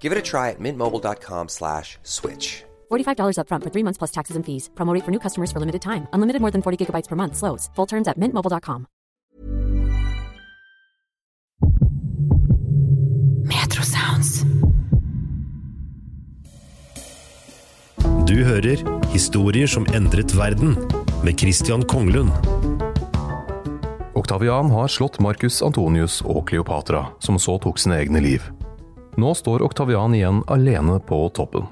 Give it a try at mintmobile.com slash switch. $45 upfront for three months plus taxes and fees. Promo rate for new customers for limited time. Unlimited more than 40 gigabytes per month. Slows. Full terms at mintmobile.com. Metro Sounds. Du hører Historier som endret verden med Christian Konglund. Oktavian har slått Marcus Antonius og Kleopatra, som så tok sine egne liv. Nå står Oktavian igjen alene på toppen.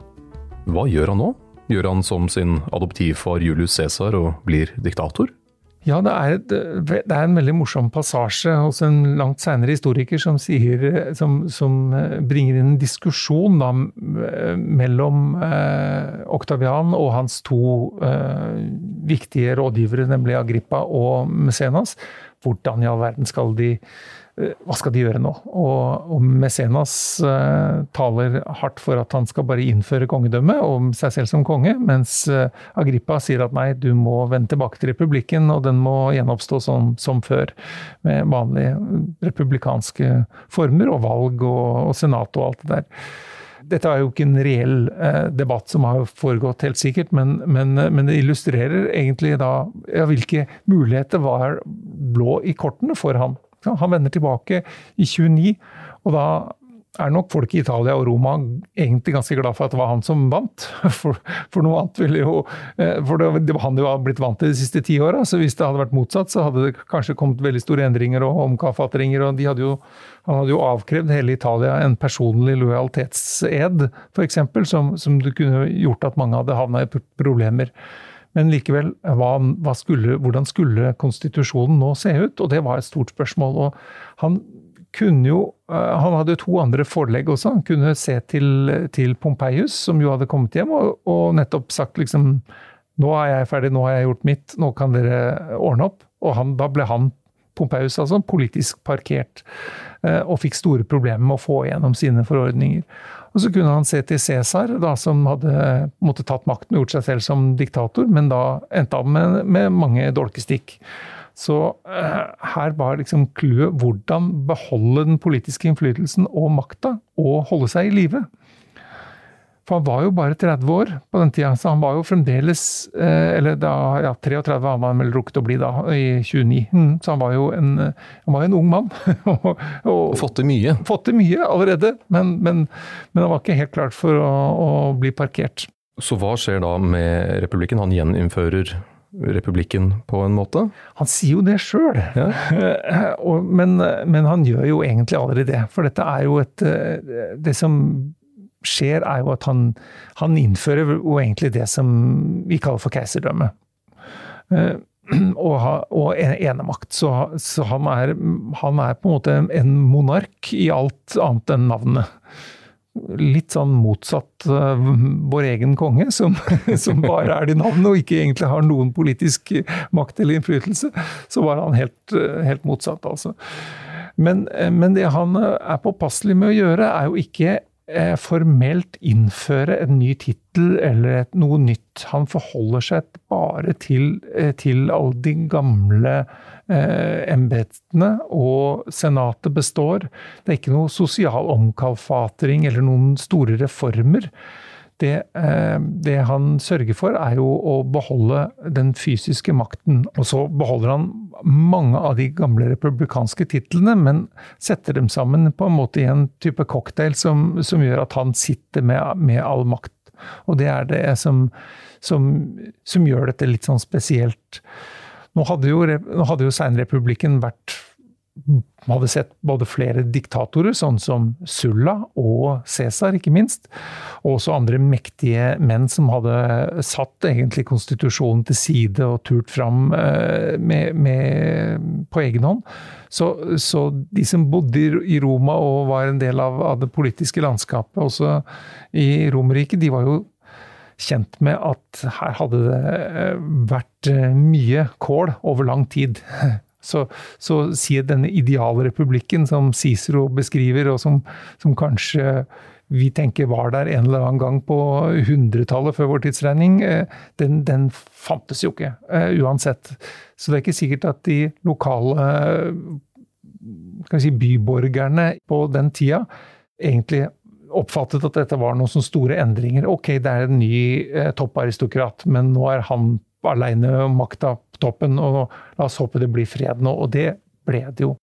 Hva gjør han nå? Gjør han som sin adoptivfar Julius Cæsar og blir diktator? Ja, det er, et, det er, en veldig morsom passasje hos en langt seinere historiker som, sier, som, som, bringer inn en diskusjon da, mellom eh, Oktavian og hans to eh, viktige rådgivere, nemlig Agrippa og Mesenas. Hvordan i all verden skal de Eh, hva skal de gjøre nå? Og, og Mesenas uh, taler hardt for at han skal bare innføre kongedømme om seg selv som konge, mens uh, Agrippa sier at nei, du må vende tilbake til republikken, og den må gjenoppstå som, som før. Med vanlige republikanske former og valg og, og senat og alt det der. Dette er jo ikke en reell eh, debatt som har foregått, helt sikkert, men, men, men det illustrerer egentlig da ja, hvilke muligheter var blå i kortene for han. Han vender tilbake i 29, og da er nok folk i Italia og Roma egentlig ganske glad for at det var han som vant. For, for noe annet ville jo eh, For det, det var han jo blitt vant til de siste ti åra, så hvis det hadde vært motsatt, så hadde det kanskje kommet veldig store endringer og omkalfatringer, og de hadde jo han hadde jo avkrevd hele Italia en personlig lojalitetsed, f.eks., som, som det kunne gjort at mange hadde havna i problemer. Men likevel, hva, hva skulle, hvordan skulle konstitusjonen nå se ut? Og det var et stort spørsmål. og han kunne jo, eh, Han hadde to andre forelegg også. Han kunne se til, til Pompeius, som jo hadde kommet hjem, og, og, nettopp sagt liksom Nå er jeg ferdig, nå har jeg gjort mitt, nå kan dere ordne opp. Og han, da ble han, Pompeius, altså, politisk parkert. Eh, og fikk store problemer med å få igjennom sine forordninger. Og så kunne han se til Cæsar, som hadde måtte tatt makten og gjort seg selv som diktator, men da endte han med, med mange dolkestikk. Så eh, her var liksom clouet hvordan beholde den politiske innflytelsen og makta, og holde seg i live. For han var jo bare 30 år på den tida, så han var jo fremdeles eh, Eller da, ja, 33 var han vel rukket å bli da, i 29. Mm, så han var jo en, han var en ung mann. og, og, fått til mye. Fått til mye allerede, men, men, men, han var ikke helt klart for å, å bli parkert. Så hva skjer da med republikken? Han gjeninnfører republikken på en måte? Han sier jo det sjøl, ja. men, men, han gjør jo egentlig aldri det. For dette er jo et Det som skjer, er jo at han, han innfører jo egentlig det som vi kaller for keiserdømme. Uh, og, og enemakt. Så, så han, er, han, er, på en måte en monark i alt annet enn navnet. Litt sånn motsatt uh, vår egen konge, som, som bare er det navnet og ikke egentlig har noen politisk makt eller innflytelse. Så var han helt, helt motsatt, altså. Men, men det han er påpasselig med å gjøre, er jo ikke eh, formelt innføre en ny tittel eller et, noe nytt. Han forholder seg bare til, eh, til alle de gamle eh, embetene, og senatet består. Det er ikke noe sosial omkalfatring eller noen store reformer. Det, eh, det, han sørger for, er jo å beholde den fysiske makten. Og så beholder han mange av de gamle republikanske titlene, men setter dem sammen på en måte i en type cocktail som, som gjør at han sitter med, med, all makt. Og det er det som, som, som gjør dette litt sånn spesielt. Nå hadde jo, nå jo seinrepublikken vært man hadde sett både flere diktatorer, sånn som Sulla og Cæsar, ikke minst. Og også andre mektige menn som hadde satt egentlig konstitusjonen til side og turt fram eh, med, med, på egen hånd. Så, så, de som bodde i Roma og var en del av, av det politiske landskapet også i Romerriket, de var jo kjent med at her hadde det eh, vært eh, mye kål over lang tid. Så, så sier denne idealrepublikken som Cicero beskriver, og som, som, kanskje vi tenker var der en eller annen gang på hundretallet før vår tidsregning, eh, den, den fantes jo ikke uansett. Så det er ikke sikkert at de lokale si, byborgerne på den tida egentlig oppfattet at dette var noen sånne store endringer. Ok, det er en ny eh, topparistokrat, men nå er han aleine makta på toppen, og la oss håpe det blir fred nå. Og det ble det jo.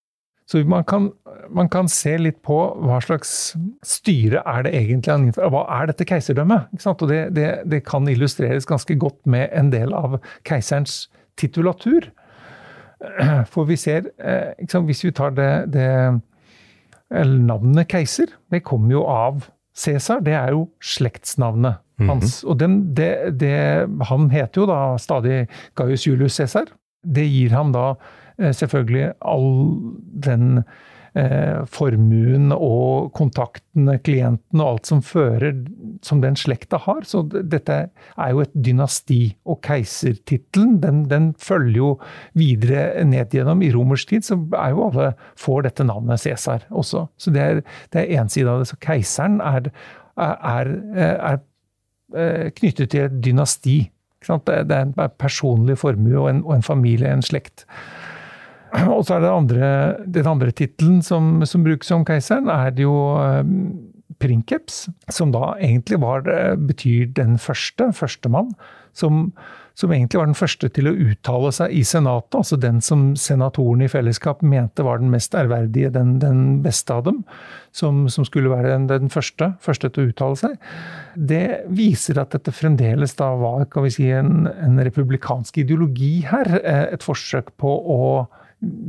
Så man kan, man kan se litt på hva slags styre er det egentlig han innfører. Hva er dette keiserdømmet? Og det, det, det, kan illustreres ganske godt med en del av keiserens titulatur. For vi ser, eh, hvis vi tar det, det navnet keiser, det kommer jo av Cæsar. Det er jo slektsnavnet mhm. hans. Mm -hmm. Og den, det, det, han heter jo da stadig Gaius Julius Cæsar. Det gir ham da eh, selvfølgelig all den formuen og kontaktene, klienten og alt som fører, som den slekta har. Så dette er jo et dynasti. Og keisertittelen, den, den, følger jo videre ned gjennom. I romersk tid så er jo alle får dette navnet Cæsar også. Så det er, det er en side av det. Så keiseren er, er, er, er knyttet til et dynasti. Det er en personlig formue og en, og en familie, en slekt. Og så er det andre, den andre tittelen som, som, brukes om keiseren, er jo Prinkeps, princeps, som da egentlig var, eh, betyr den første, førstemann. Som, som egentlig var den første til å uttale seg i Senatet, altså den som senatoren i fellesskap mente var den mest ærverdige, den, den beste av dem, som, som skulle være den, den, første, første til å uttale seg. Det viser at dette fremdeles da var kan vi si, en, en republikansk ideologi her. Eh, et forsøk på å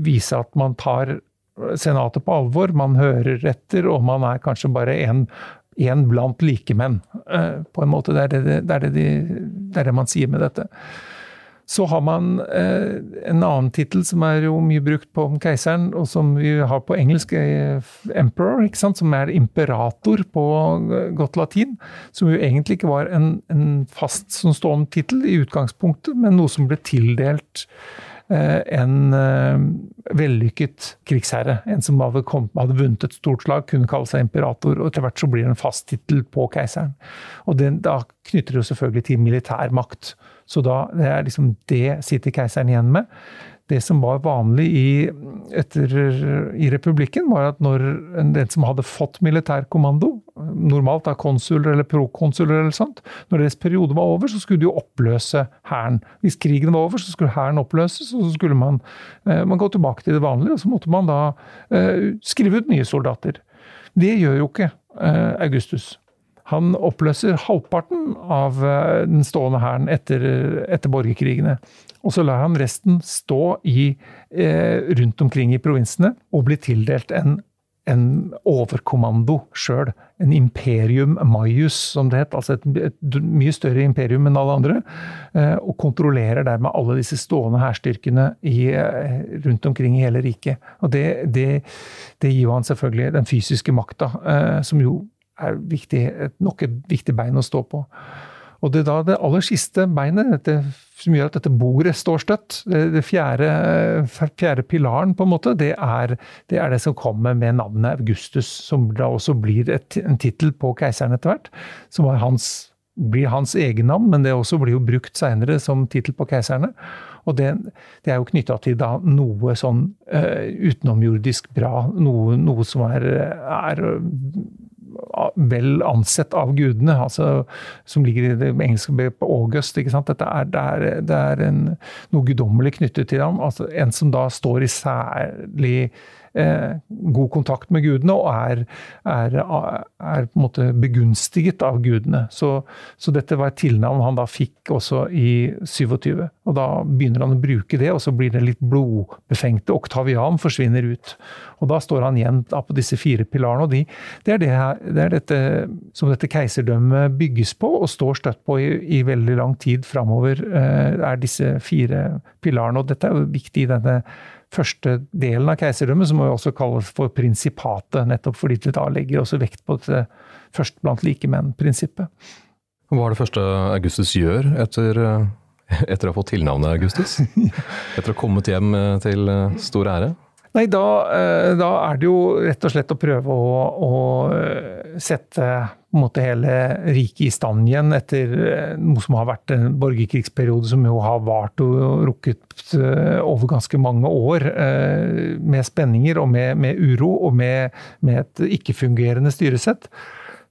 vise at man tar Senatet på alvor. Man hører etter, og man er kanskje bare en, en blant likemenn. Eh, på en måte. Det er det, det, er det, de, det er det, man sier med dette. Så har man eh, en annen tittel som er jo mye brukt på keiseren, og som vi har på engelsk, eh, emperor, som er imperator på godt latin. Som jo egentlig ikke var en, en fast som stående tittel i utgangspunktet, men noe som ble tildelt en eh, vellykket krigsherre. En som hadde, kom, hadde, vunnet et stort slag, kunne kalle seg imperator. og Etter hvert så blir det en fast tittel på keiseren. Og den, Da knytter det jo selvfølgelig til militær makt. Så da, det er liksom det sitter keiseren igjen med det som var vanlig i, etter, i republikken, var at når den som hadde fått militærkommando, normalt av konsuler eller prokonsuler eller sånt, når deres periode var over, så skulle de jo oppløse hæren. Hvis krigen var over, så skulle hæren oppløses, og så skulle man, eh, man, gå tilbake til det vanlige. Og så måtte man da eh, skrive ut nye soldater. Det gjør jo ikke eh, Augustus. Han oppløser halvparten av eh, den stående hæren etter, etter borgerkrigene. Og så lar han resten stå i, eh, rundt omkring i provinsene og bli tildelt en, en overkommando sjøl. En imperium maius, som det het. Altså et, et, mye større imperium enn alle andre. Eh, og kontrollerer dermed alle disse stående hærstyrkene eh, rundt omkring i hele riket. Og det, det, det gir han selvfølgelig den fysiske makta, som jo er viktig, nok et viktig bein å stå på. Og det er da det aller siste beinet, dette, som gjør at dette bordet står støtt, det, det fjerde, fjerde, pilaren, på en måte, det er, det er, det som kommer med navnet Augustus, som da også blir et, en tittel på keiseren etter hvert. Som hans, blir hans egennavn, men det også blir jo brukt seinere som tittel på keiserne. Og det, det er jo knytta til da noe sånn uh, utenomjordisk bra, noe, noe som er, er vel ansett av gudene, altså, som ligger i det engelske begrepet August. Dette er, det er, det er en, noe guddommelig knyttet til ham. altså En som da står i særlig eh, god kontakt med gudene og er, er, er, på en måte begunstiget av gudene. Så, så, dette var et tilnavn han da fikk også i 27. Og da begynner han å bruke det, og så blir det litt blodbefengte. Oktavian forsvinner ut. Og da står han igjen på disse fire pilarene. og de, det, er det, det, er dette som dette keiserdømmet bygges på og står støtt på i, i veldig lang tid framover. Eh, er disse fire pilarene. Og dette er jo viktig i denne første delen av keiserdømmet, som vi også kalles for prinsipatet, nettopp fordi det da legger også vekt på dette først blant likemenn-prinsippet. Hva er det første Augustus gjør etter, etter å ha fått tilnavnet Augustus? Etter å ha kommet hjem til stor ære? Nei, da, eh, da, er det jo rett og slett å prøve å, å eh, sette måte, hele riket i stand igjen etter eh, noe som har vært en borgerkrigsperiode som jo har vart og rukket over ganske mange år. Med spenninger og med, med uro og med, med et ikke-fungerende styresett.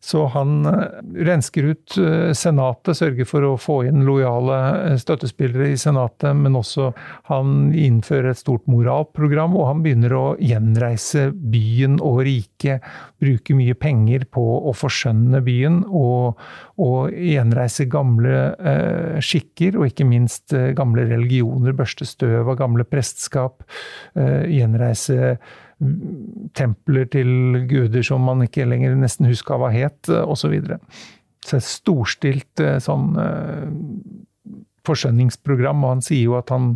Så han eh, rensker ut eh, Senatet, sørger for å få inn lojale eh, støttespillere i Senatet, men også han innfører et stort moralprogram, og han begynner å gjenreise byen og riket. Bruke mye penger på å forskjønne byen og, og gjenreise gamle eh, skikker, og ikke minst gamle religioner. Børste støv av gamle prestskap. Eh, gjenreise templer til guder som man ikke lenger nesten huska hva het, osv. Så, et storstilt eh, sånn eh, forskjønningsprogram, og han sier jo at han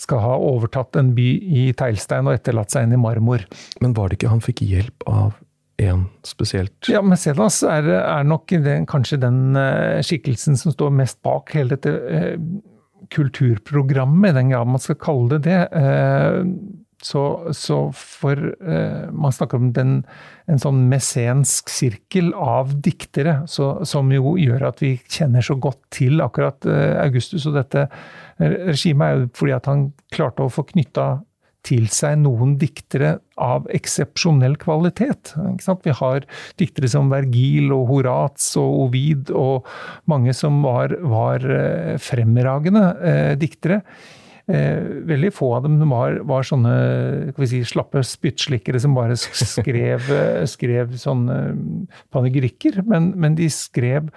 skal ha overtatt en by i teglstein og etterlatt seg en i marmor. Men var det ikke han fikk hjelp av en spesielt? Ja, Mecenas er, er nok den, kanskje den skikkelsen som står mest bak hele dette kulturprogrammet, i den grad man skal kalle det det. Så, så for eh, Man snakker om den, en sånn mesensk sirkel av diktere, så, som jo gjør at vi kjenner så godt til akkurat eh, Augustus. Og dette regimet er jo fordi at han klarte å få knytta til seg noen diktere av eksepsjonell kvalitet. Vi har diktere som Vergil og Horats og Ovid og mange som var, var eh, fremragende eh, diktere Eh, veldig få av dem var, var sånne si, slappe spyttslikkere som bare skrev, eh, skrev sånne panegyrikker, men, men de skrev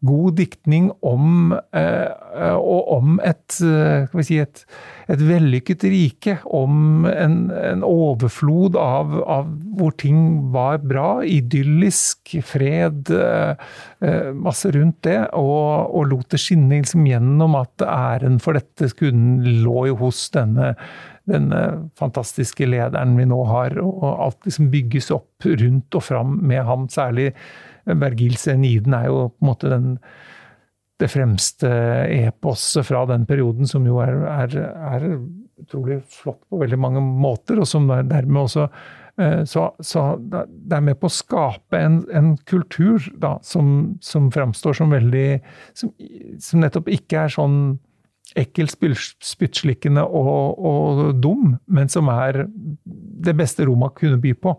god diktning om, eh, og om et, si, et, et, vellykket rike. Om en, en overflod av, av, hvor ting var bra. Idyllisk, fred, eh, masse rundt det. Og, og lot det skinne liksom gjennom at æren for dette skulle lå jo hos denne denne fantastiske lederen vi nå har, og alt liksom bygges opp rundt og fram med ham. Særlig Vergils Eniden er jo på en måte den, det fremste eposet fra den perioden, som jo er, er, er, utrolig flott på veldig mange måter, og som dermed også eh, så, så, det er med på å skape en, en kultur da, som, som framstår som veldig som, som, nettopp ikke er sånn ekkel, spyttslikkende og, og, dum, men som er det beste Roma kunne by på.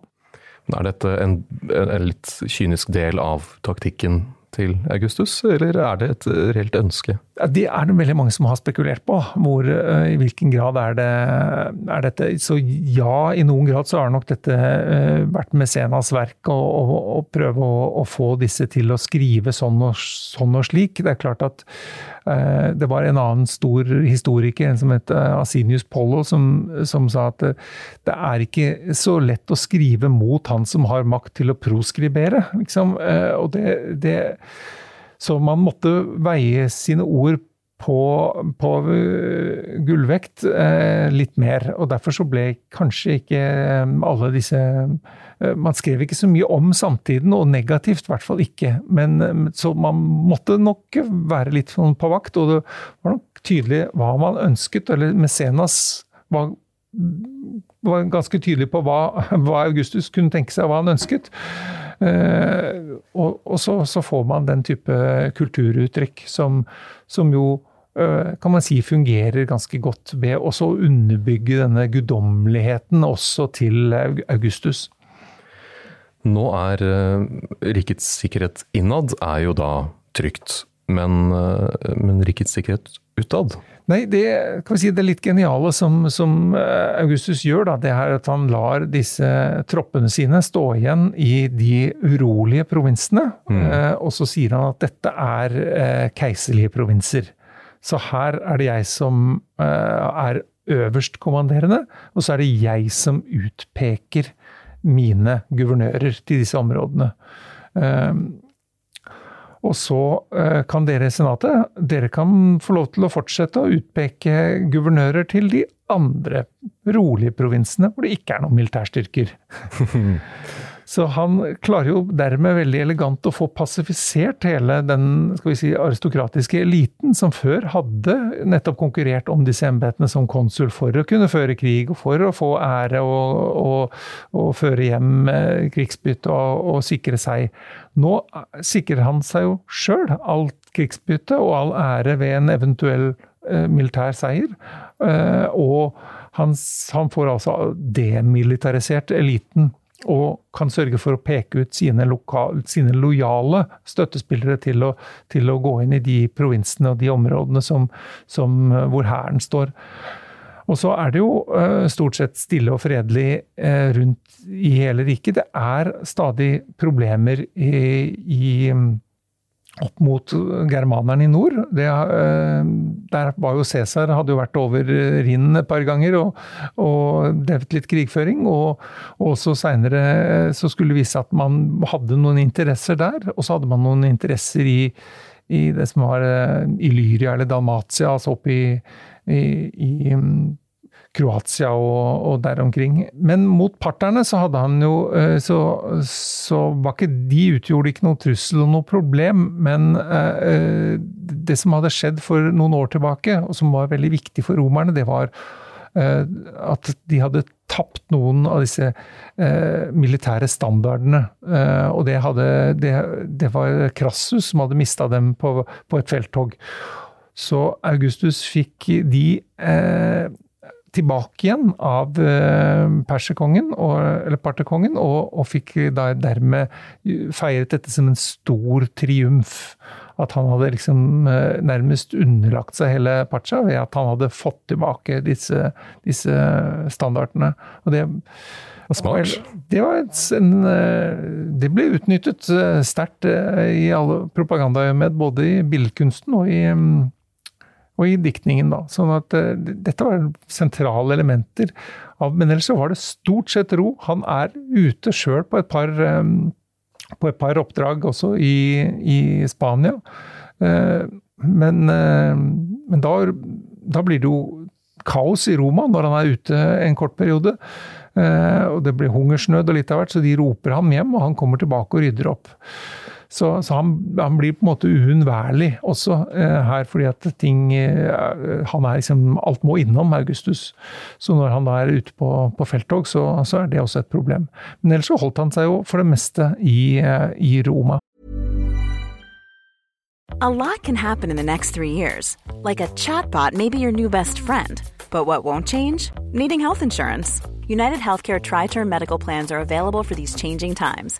Er dette en, en litt kynisk del av taktikken til Augustus, eller er det et reelt ønske? Det er det veldig mange som har spekulert på. Hvor, eh, I hvilken grad er, det, er dette Så ja, i noen grad så har nok dette uh, vært Mesenas verk å, prøve å, å, få disse til å skrive sånn og, sånn og slik. Det er klart at uh, det var en annen stor historiker, en som het Asinius Pollo, som, som, sa at det, er ikke så lett å skrive mot han som har makt til å proskribere. Liksom. Uh, og det, det så man måtte veie sine ord på, på gullvekt litt mer. Og derfor så ble kanskje ikke alle disse Man skrev ikke så mye om samtiden, og negativt i hvert fall ikke. Men så man måtte nok være litt sånn på vakt, og det var nok tydelig hva man ønsket. Eller Mesenas var var ganske tydelig på hva, hva, Augustus kunne tenke seg, hva han ønsket. Eh, og, og så, så, får man den type kulturuttrykk som, som jo eh, kan man si fungerer ganske godt ved også å underbygge denne guddommeligheten også til Augustus. Nå er uh, rikets sikkerhet innad er jo da trygt, men, men rikets sikkerhet utad? Nei, det, si, det litt geniale som, som, eh, Augustus gjør, da, det er at han lar disse troppene sine stå igjen i de urolige provinsene. Mm. Eh, og så sier han at dette er eh, keiserlige provinser. Så her er det jeg som eh, er øverstkommanderende, og så er det jeg som utpeker mine guvernører til disse områdene. Eh, og så eh, kan dere i Senatet dere kan få lov til å fortsette å utpeke guvernører til de andre rolige provinsene hvor det ikke er noen militærstyrker. Så han klarer jo dermed veldig elegant å få pasifisert hele den skal vi si, aristokratiske eliten som før hadde nettopp konkurrert om disse embetene som konsul for å kunne føre krig og for å få ære og, og, og føre hjem eh, krigsbytte og, og, sikre seg. Nå sikrer han seg jo sjøl alt krigsbytte og all ære ved en eventuell eh, militær seier. Eh, og han, han får altså demilitarisert eliten og kan sørge for å peke ut sine, lokal, sine lojale støttespillere til å, til å, gå inn i de provinsene og de områdene som, som, hvor hæren står. Og så er det jo uh, stort sett stille og fredelig uh, rundt i hele riket. Det er stadig problemer i, i opp mot germanerne i nord. Det, eh, der var jo Cæsar hadde jo vært over Rhinen et par ganger og, og drevet litt krigføring. Og, og også seinere så skulle det vise at man hadde noen interesser der. Og så hadde man noen interesser i, i det som var eh, Illyria eller Dalmatia, altså oppe i, i, i Kroatia og, og, der omkring. Men mot parterne så hadde han jo eh, Så, så var ikke de utgjorde ikke noe trussel og noe problem. Men eh, det som hadde skjedd for noen år tilbake, og som var veldig viktig for romerne, det var eh, at de hadde tapt noen av disse eh, militære standardene. Eh, og det, hadde, det, det, var Krassus som hadde mista dem på, på, et felttog. Så Augustus fikk de eh, tilbake igjen av eh, perserkongen, eller partekongen, og, og, fikk da dermed feiret dette som en stor triumf. At han hadde liksom eh, nærmest underlagt seg hele Pacha ved at han hadde fått tilbake disse, disse standardene. Og det, Smart. Det, en, eh, det ble utnyttet sterkt i alle propagandaøyemed, både i billedkunsten og i mm, og i diktningen, da. Sånn at uh, dette var sentrale elementer. Av, men ellers så var det stort sett ro. Han er ute sjøl på, um, på et par oppdrag også i, i Spania. Uh, men, uh, men da, da, blir det jo kaos i Roma når han er ute en kort periode. og det blir hungersnød og litt av hvert, så de roper ham hjem, og han kommer tilbake og rydder opp. Så, så han, han, blir på en måte uunnværlig også eh, her, fordi at ting eh, Han er liksom Alt må innom Augustus. Så når han da er ute på, på felttog, så, så, er det også et problem. Men ellers så holdt han seg jo for det meste i, eh, i Roma. A lot can happen in the next three years. Like a chatbot may be your new best friend. But what won't change? Needing health insurance. United Healthcare Tri Term Medical Plans are available for these changing times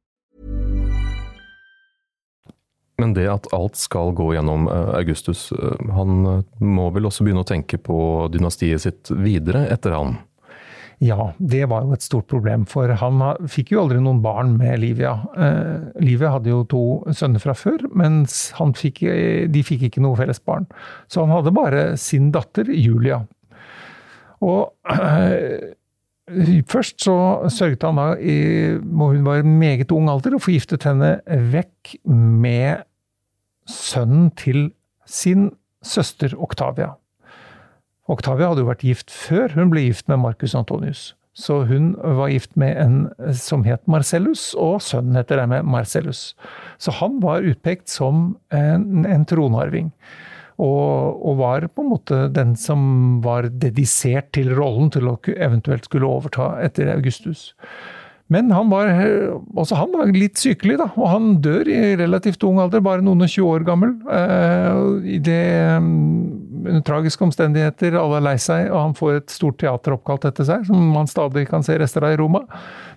Men det at alt skal gå gjennom eh, Augustus, eh, han eh, må vel også begynne å tenke på dynastiet sitt videre etter han? Ja, det var jo et stort problem, for han fikk jo aldri noen barn med Livia. Livia hadde jo to sønner fra før, mens fikk, de fikk ikke noe felles barn. Så han hadde bare sin datter Julia. Og først så sørget han da, i, hvor hun var meget ung alder, å få giftet henne vekk med sønnen til sin søster Octavia. Octavia hadde jo vært gift før hun ble gift med Marcus Antonius. Så hun var gift med en som het Marcellus, og sønnen heter dermed Marcellus. Så han var utpekt som en, en tronarving. Og, og var på en måte den som var dedisert til rollen til å eventuelt skulle overta etter Augustus. Men han var, også han var litt sykelig, da, og han dør i relativt ung alder, bare noen og 20 år gammel. Eh, i det, mm, under tragiske omstendigheter, alle er lei seg, og han får et stort teater oppkalt etter seg, som man stadig kan se rester av i Roma.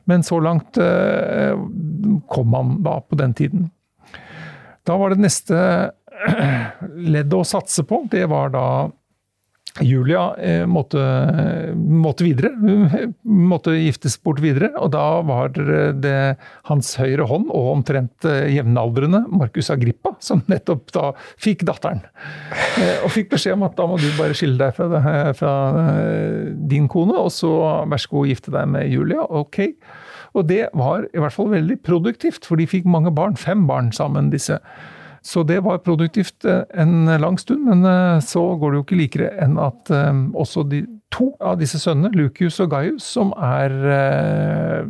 Men så langt eh, kom han da på den tiden. Da var det neste leddet å satse på, det var da Julia eh, måtte, måtte videre. Måtte giftes bort videre, og da var det hans høyre hånd og omtrent eh, jevnaldrende Marcus Agrippa som nettopp da fikk datteren. Eh, Og fikk beskjed om at da må du bare skille deg fra, fra din kone, og så vær så god gifte deg med Julia. Ok. Og det var i hvert fall veldig produktivt, for de fikk mange barn. Fem barn sammen, disse. Så det var produktivt eh, en lang stund, men eh, så går det jo ikke likere enn at eh, også de to av disse sønnene, Lucius og Gaius, som er eh,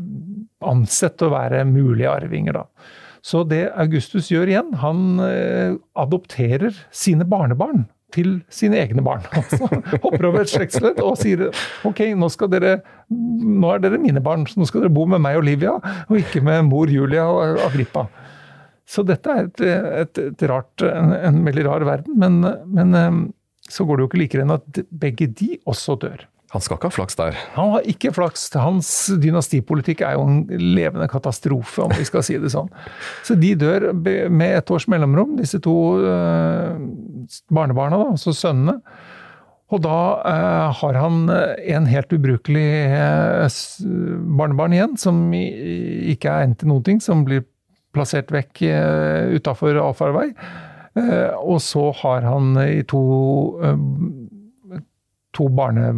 ansett å være mulige arvinger, da. Så det Augustus gjør igjen, han eh, adopterer sine barnebarn til sine egne barn. Altså, hopper over et slektsledd og sier ok, nå, skal dere, nå er dere mine barn, så nå skal dere bo med meg og Olivia, og ikke med mor Julia og Agrippa. Så dette er et, et, et rart, en, en veldig rar verden, men, men eh, så går det jo ikke likere enn at begge de også dør. Han skal ikke ha flaks der. Han har ikke flaks. Hans dynastipolitikk er jo en levende katastrofe, om vi skal si det sånn. Så de dør med et års mellomrom, disse to eh, barnebarna, da, altså sønnene. Og da eh, har han en helt ubrukelig eh, barnebarn igjen, som ikke er endt til noen ting, som blir plassert vekk uh, utafor allfarvei. Eh, og så har han i to eh, to barne...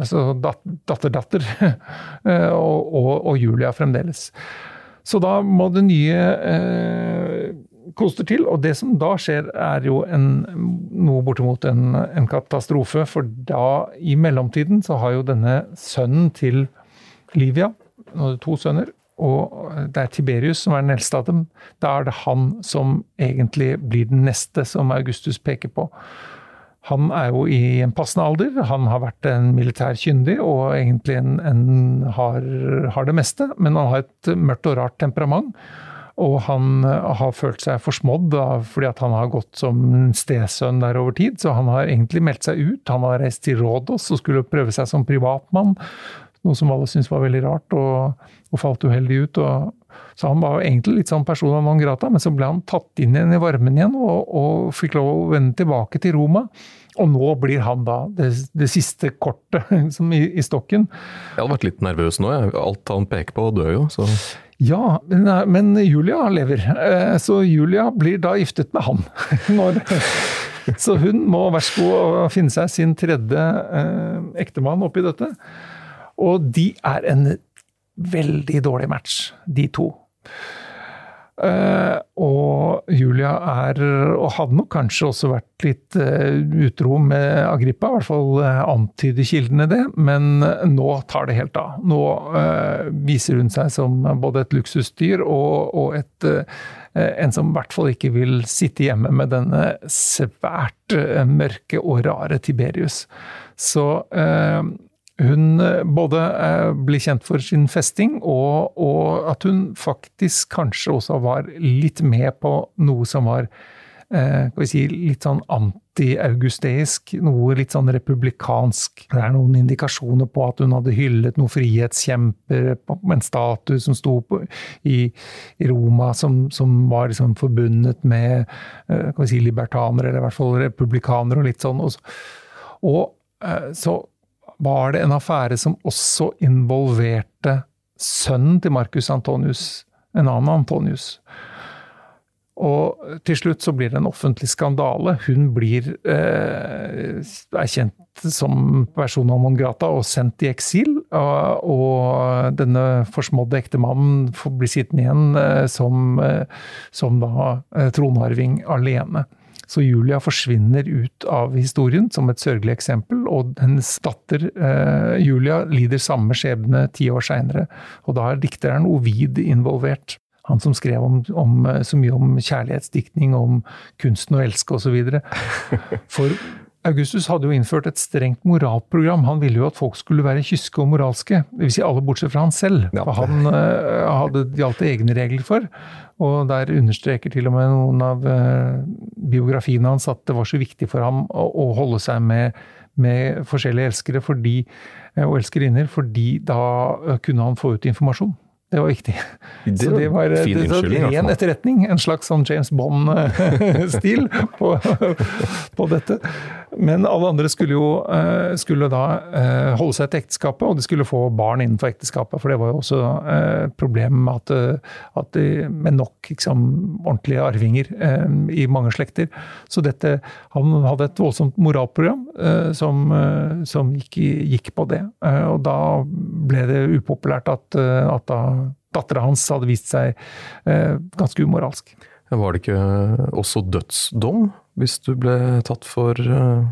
Altså dat, datter-datter. eh, og, og, og Julia fremdeles. Så da må det nye eh, koster til, og det som da skjer er jo en, noe bortimot en, en katastrofe, for da i mellomtiden så har jo denne sønnen til Livia, to sønner, og det er Tiberius som er den eldste av dem. Da er det han som egentlig blir den neste som Augustus peker på. Han er jo i en passende alder, han har vært en militær kyndig og egentlig en, en har, har det meste, men han har et mørkt og rart temperament. Og han har følt seg forsmådd fordi at han har gått som stesønn der over tid. Så han har egentlig meldt seg ut. Han har reist til Rådos og skulle prøve seg som privatmann. Noe som alle syntes var veldig rart, og, og falt uheldig ut. Og, så han var jo egentlig litt sånn persona non grata, men så ble han tatt inn igjen i varmen igjen og, og fikk lov å vende tilbake til Roma. Og nå blir han da det, det siste kortet liksom, i, i stokken. Jeg hadde vært litt nervøs nå. Jeg. Alt han peker på, dør jo. Så Ja, men, men Julia lever. Eh, Så Julia blir da giftet med han. Når, så hun må vær så god finne seg sin tredje eh, ektemann oppi dette. Og de er en veldig dårlig match, de to. Uh, og Julia er, og hadde nok kanskje også vært litt uh, utro med Agrippa, i hvert fall uh, antyder kildene det, men nå tar det helt av. Nå viser hun seg som både et luksusdyr og, og et, en som i hvert fall ikke vil sitte hjemme med denne svært mørke og rare Tiberius. Så hun eh, både ble blir kjent for sin festing, og, og, at hun faktisk kanskje også var litt med på noe som var eh, si, litt sånn anti-augusteisk, noe litt sånn republikansk. Det er noen indikasjoner på at hun hadde hyllet noen frihetskjemper med en statue som sto i, Roma, som, som var liksom forbundet med eh, si, libertanere, eller i hvert fall republikanere, og litt sånn. Og, og eh, så var det en affære som også involverte sønnen til Marcus Antonius, en annen Antonius. Og til slutt så blir det en offentlig skandale. Hun blir eh, er kjent som persona non grata og sendt i eksil. Og, og denne forsmådde ektemannen blir sittende igjen eh, som, eh, som da eh, tronarving alene. Så Julia forsvinner ut av historien som et sørgelig eksempel, og hennes datter eh, Julia lider samme skjebne ti år seinere. Og da er dikteren Ovid involvert. Han som skrev om, om, så mye om kjærlighetsdiktning, om kunsten å elske osv. For Augustus hadde jo innført et strengt moralprogram. Han ville jo at folk skulle være kyske og moralske. Dvs. Si alle bortsett fra han selv. Ja. For han uh, hadde gjaldt egne regler for. Og der understreker til og med noen av uh, biografiene hans at det var så viktig for ham å, å holde seg med, med forskjellige elskere fordi, uh, og elskerinner, fordi da kunne han få ut informasjon. Det var viktig. Det så det var fin det, så ren etterretning. En slags sånn James Bond-stil på, på, dette. Men alle andre skulle jo eh, skulle da eh, holde seg til ekteskapet, og de skulle få barn innenfor ekteskapet. For det var jo også et eh, problem at, at de, med nok liksom, ordentlige arvinger i mange slekter. Så dette, han hadde et voldsomt moralprogram som, som gikk, gikk, på det. Og da ble det upopulært at, at da dattera hans hadde vist seg ganske umoralsk. Var det ikke også dødsdom hvis du ble tatt for uh,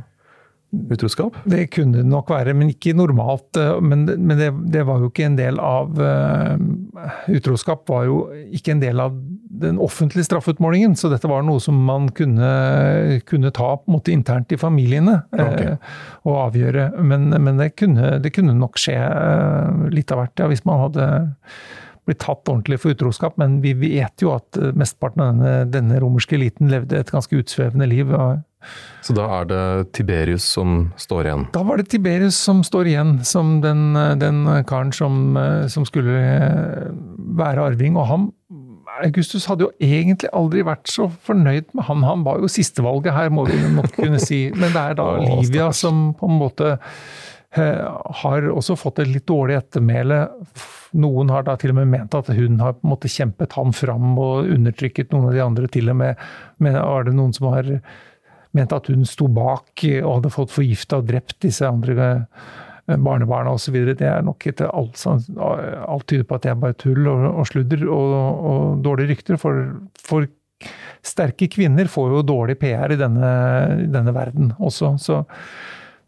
utroskap? Det kunne det nok være, men ikke normalt. Uh, men, men det, det, var jo ikke en del av uh, Utroskap var jo ikke en del av den offentlige straffeutmålingen, så dette var noe som man kunne, kunne ta på en måte internt i familiene okay. og avgjøre. Men, men det, kunne, det, kunne, nok skje litt av hvert, ja, hvis man hadde blitt tatt ordentlig for utroskap, men vi vet jo at eh, mesteparten av denne, denne romerske eliten levde et ganske utsvevende liv. Så da er det Tiberius som står igjen? Da var det Tiberius som står igjen, som den, den karen som, eh, som, skulle eh, være arving. Og han Augustus hadde jo egentlig aldri vært så fornøyd med han. Han var jo sistevalget her, må vi nok kunne si. Men det er da Livia som på en måte har også fått et litt dårlig ettermæle noen har da til og med ment at hun har på en måte kjempet han fram og undertrykket noen av de andre. Til og med men var det noen som har ment at hun sto bak og hadde fått forgifta og drept disse andre eh, barnebarna osv. Det er nok etter alt, alt tyder på at det er bare tull og, og sludder og, og dårlige rykter. For, for, sterke kvinner får jo dårlig PR i denne, denne verden også. så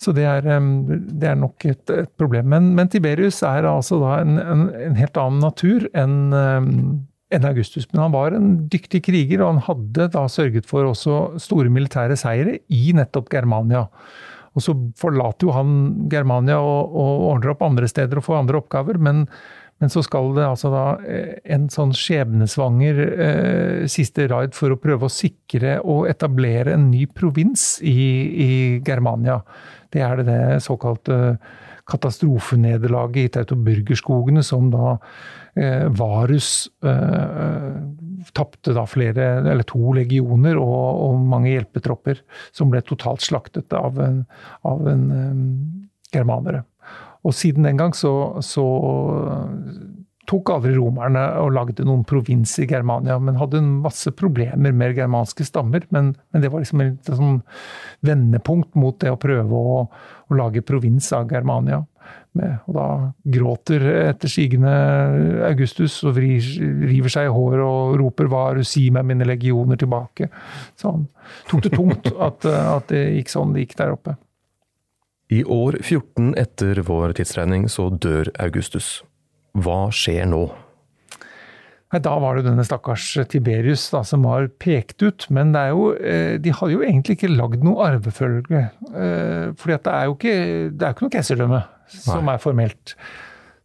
så det er, det er nok et, et problem. Men, men, Tiberius er altså da en, en, en helt annen natur enn enn Augustus. Men han var en dyktig kriger, og han hadde da sørget for også store militære seire i nettopp Germania. Og så forlater jo han Germania og, og ordner opp andre steder og får andre oppgaver, men, men så skal det altså da eh, en sånn skjebnesvanger eh, siste raid for å prøve å sikre og etablere en ny provins i, i Germania. Det er det, det såkalte katastrofenederlaget i Teutoburgerskogene, som da eh, Varus eh, tapte da flere, eller to legioner og, og, mange hjelpetropper, som ble totalt slaktet av en, av en um, germanere. Og siden den gang så, så tok aldri romerne og lagde noen provins i Germania, men hadde masse problemer med germanske stammer. Men, men det var liksom et sånn vendepunkt mot det å prøve å, å lage provins av Germania. Med, og da gråter etter sigende Augustus og vrir, river seg i håret og roper 'hva si meg mine legioner tilbake'? Så han tok det tungt at, at det gikk sånn det gikk der oppe. I år 14 etter vår tidsregning så dør Augustus. Hva skjer nå? Da var det denne stakkars Tiberius da, som var pekt ut. Men jo, eh, de hadde jo egentlig ikke lagd noe arvefølge. For fordi det er jo ikke, det er ikke noe keiserdømme som er formelt.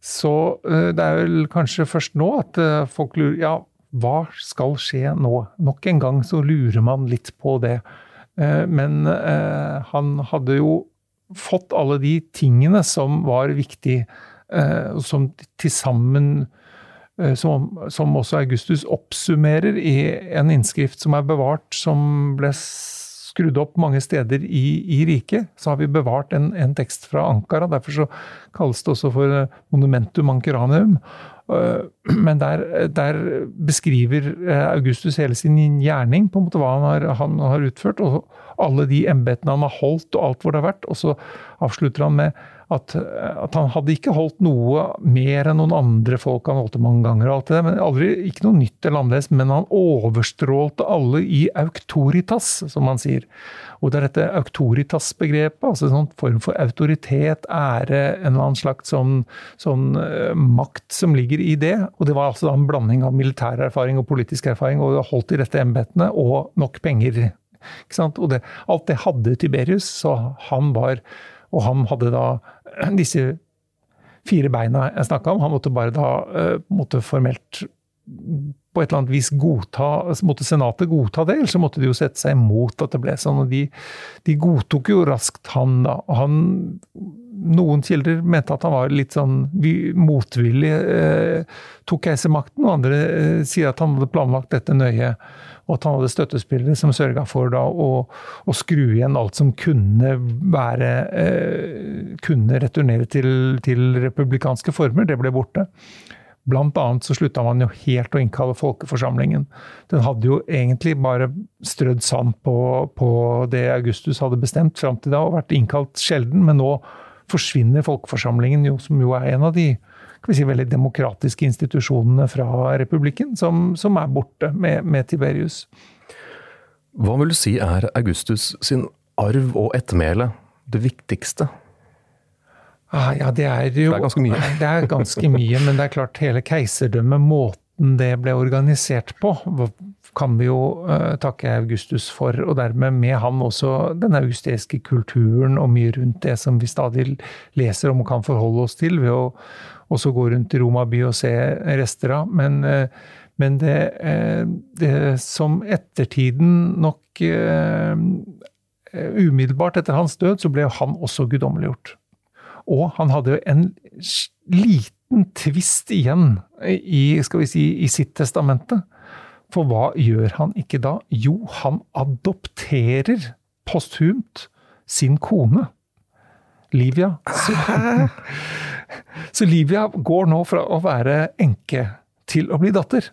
Så eh, det er vel kanskje først nå at folk lurer Ja, hva skal skje nå? Nok en gang så lurer man litt på det. Men han hadde jo fått alle de tingene som var viktige Eh, som til sammen eh, som, som, også Augustus oppsummerer i en innskrift som er bevart, som ble skrudd opp mange steder i, i riket. Så har vi bevart en, en, tekst fra Ankara. Derfor så kalles det også for Monumentum Ankeranium. Eh, men der, der, beskriver Augustus hele sin gjerning, på en måte hva han har, han har utført, og alle de embetene han har holdt, og alt hvor det har vært. Og så avslutter han med at, at, han hadde ikke holdt noe mer enn noen andre folk han holdt mange ganger. og alt det der, men aldri, Ikke noe nytt eller annerledes, men han overstrålte alle i auctoritas, som han sier. Og det er dette auctoritas-begrepet, altså en sånn form for autoritet, ære, en eller annen slags sånn, sånn uh, makt som ligger i det. Og det var altså en blanding av militær erfaring og politisk erfaring, og holdt i dette embetene, og nok penger. Ikke sant? Og det, alt det hadde Tiberius, så han var og han hadde da disse fire beina jeg snakka om. Han måtte bare da eh, måtte formelt på et eller annet vis godta Måtte Senatet godta det, eller så måtte de jo sette seg imot at det ble sånn. og De, de godtok jo raskt han, da. han noen kilder mente at han var litt sånn motvillig, eh, tok keisermakten, og andre eh, sier at han hadde planlagt dette nøye og at han hadde støttespillere som sørga for da å, å, skru igjen alt som kunne være eh, Kunne returnere til, til, republikanske former. Det ble borte. Blant annet så slutta man jo helt å innkalle folkeforsamlingen. Den hadde jo egentlig bare strødd sand på, på det Augustus hadde bestemt fram til da, og vært innkalt sjelden. Men nå forsvinner folkeforsamlingen, jo, som jo er en av de si, veldig demokratiske institusjonene fra republikken, som, som er borte med, med, Tiberius. Hva vil du si er Augustus sin arv og ettermæle det viktigste? Ah, ja, det er jo Det er ganske mye. Det er ganske mye, men det er klart hele keiserdømmet, måten det ble organisert på, kan vi jo uh, takke Augustus for, og dermed med han også den augustiske kulturen og mye rundt det som vi stadig leser om og kan forholde oss til, ved å, også gå rundt i Roma by og se rester av. Men, uh, men det, uh, det, som ettertiden nok Umiddelbart etter hans død så ble han også guddommeliggjort. Og han hadde jo en liten tvist igjen i, skal vi si, i sitt testamente. For hva gjør han ikke da? Jo, han adopterer posthumt sin kone. Livia. Så, så Livia går nå fra å være enke til å bli datter.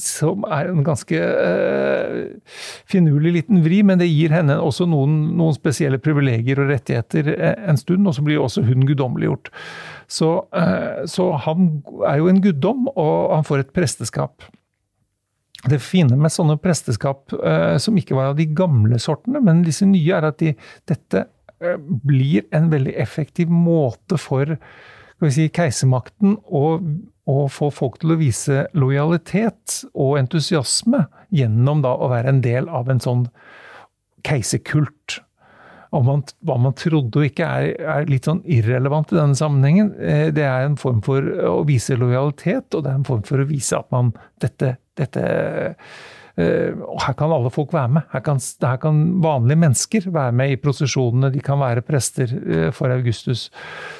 Som er en ganske uh, finurlig liten vri, men det gir henne også noen, noen spesielle privilegier og rettigheter eh, en stund, og så blir også hun guddommeliggjort. Så, uh, så han er jo en guddom, og han får et presteskap. Det fine med sånne presteskap, uh, som ikke var av de gamle sortene, men disse nye, er at de, dette Eh, blir en veldig effektiv måte for si, keisermakten å, å, få folk til å vise lojalitet og entusiasme gjennom da å være en del av en sånn keiserkult. Man, hva man trodde og ikke er, er, litt sånn irrelevant i denne sammenhengen. Eh, det er en form for å vise lojalitet, og det er en form for å vise at man dette, dette her kan alle folk være med. Her kan, her kan, vanlige mennesker være med i prosesjonene. De kan være prester eh, for Augustus.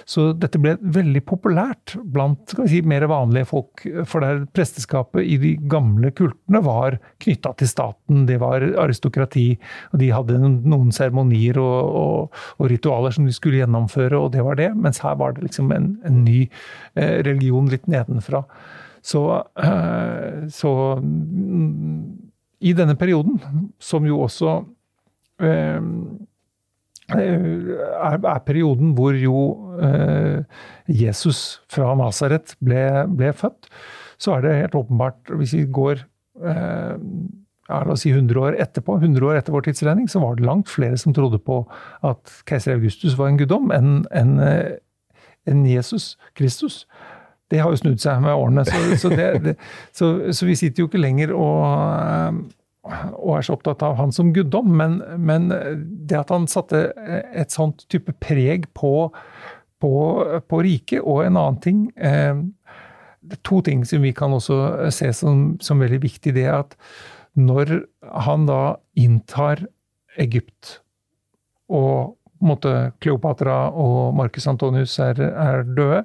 Så dette ble veldig populært blant si, mer vanlige folk. For der presteskapet i de gamle kultene var knytta til staten. Det var aristokrati, og de hadde noen seremonier og, og, og, ritualer som de skulle gjennomføre, og det var det. Mens her var det liksom en, en ny eh, religion litt nedenfra. Så, så i denne perioden, som jo også eh, er, er, perioden hvor jo eh, Jesus fra Nasaret ble, ble, født, så er det helt åpenbart, hvis vi går eh, la oss si 100 år etterpå, 100 år etter vår tidsregning, så var det langt flere som trodde på at keiser Augustus var en guddom, enn en, en Jesus Kristus. Det har jo snudd seg med årene, så, så, det, det, så, så vi sitter jo ikke lenger og, og, er så opptatt av han som guddom, men, men, det at han satte et sånt type preg på, på, på riket, og en annen ting eh, To ting som vi kan også se som, som veldig viktig, det er at når han da inntar Egypt og Kleopatra og Marcus Antonius er, er døde,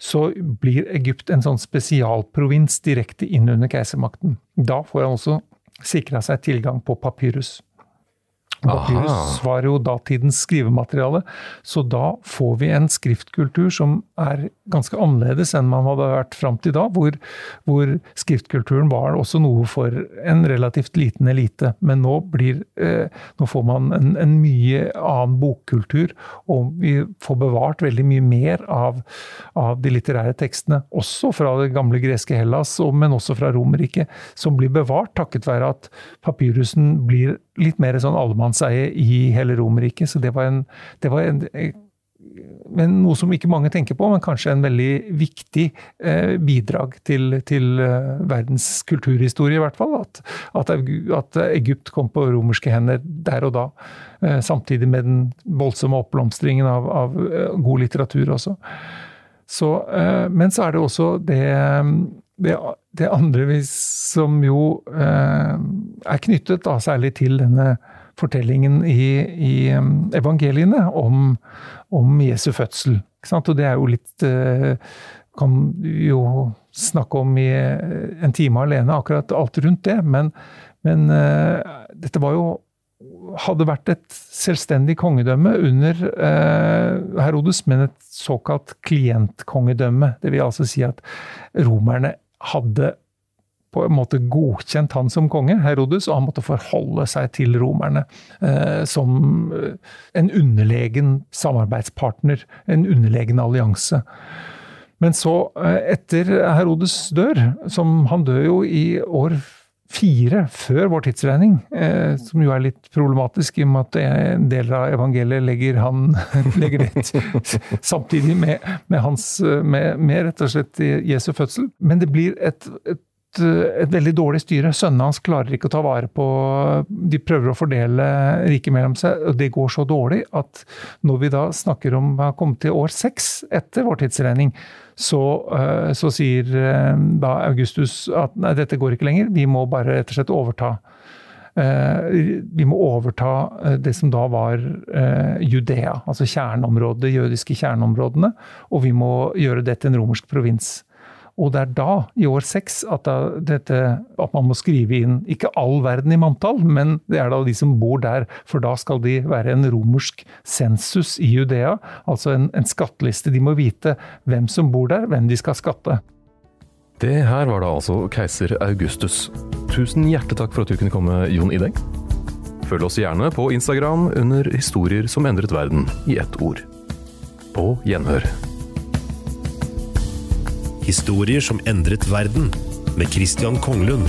så blir Egypt en sånn spesialprovins direkte inn under keisermakten. Da får han også sikra seg tilgang på papyrus. Papyrus var jo datidens skrivemateriale, så da får vi en skriftkultur som er ganske annerledes enn man hadde vært fram til da, hvor, hvor, skriftkulturen var også noe for en relativt liten elite. Men nå, blir, eh, nå får man en, en, mye annen bokkultur, og vi får bevart veldig mye mer av, av de litterære tekstene, også fra det gamle greske Hellas, men også fra Romerriket, som blir bevart takket være at papyrusen blir litt mer sånn allemannseie i hele Romerriket. Så det var, en, det var en, men noe som ikke mange tenker på, men kanskje en veldig viktig eh, bidrag til, til uh, verdens kulturhistorie, i hvert fall. At, at, at, Egypt kom på romerske hender der og da. Eh, samtidig med den voldsomme oppblomstringen av, av uh, god litteratur også. Så, eh, men så er det også det det, det andre som jo eh, er knyttet da, særlig til denne fortellingen i, i evangeliene om, om, Jesu fødsel. Og det er jo litt eh, Kan jo snakke om i en time alene, akkurat alt rundt det. Men, men eh, dette var jo hadde vært et selvstendig kongedømme under eh, Herodes, men et såkalt klientkongedømme. Det vil altså si at romerne hadde på en måte godkjent han som konge, Herodes, og han måtte forholde seg til romerne eh, som eh, en underlegen samarbeidspartner, en underlegen allianse. Men så, eh, etter Herodes dør, som han dør jo i år fire før vår tidsregning, eh, som jo er litt problematisk i og med at en del av evangeliet legger han legger det samtidig med, med, hans, med, med rett og slett Jesu fødsel. Men det blir et, et et veldig dårlig styre. Sønnene hans klarer ikke å ta vare på De prøver å fordele riket mellom seg, og det går så dårlig at når vi da snakker om å komme til år seks etter vår tidsregning, så, eh, så, sier eh, da Augustus at nei, dette går ikke lenger, vi må bare rett og slett overta. Eh, vi må overta det som da var Judea, altså kjerneområdet, de jødiske kjerneområdene, og vi må gjøre det til en romersk provins. Og det er da, i år seks, at, at, man må skrive inn ikke all verden i manntall, men det er da de som bor der. For da skal de være en romersk sensus i Judea, altså en, en skatteliste. De må vite hvem som bor der, hvem de skal skatte. Det her var da altså keiser Augustus. Tusen hjertelig takk for at du kunne komme, Jon Ideng. Følg oss gjerne på Instagram under 'Historier som endret verden' i ett ord. På gjenhør. Historier som endret verden med Christian Konglund.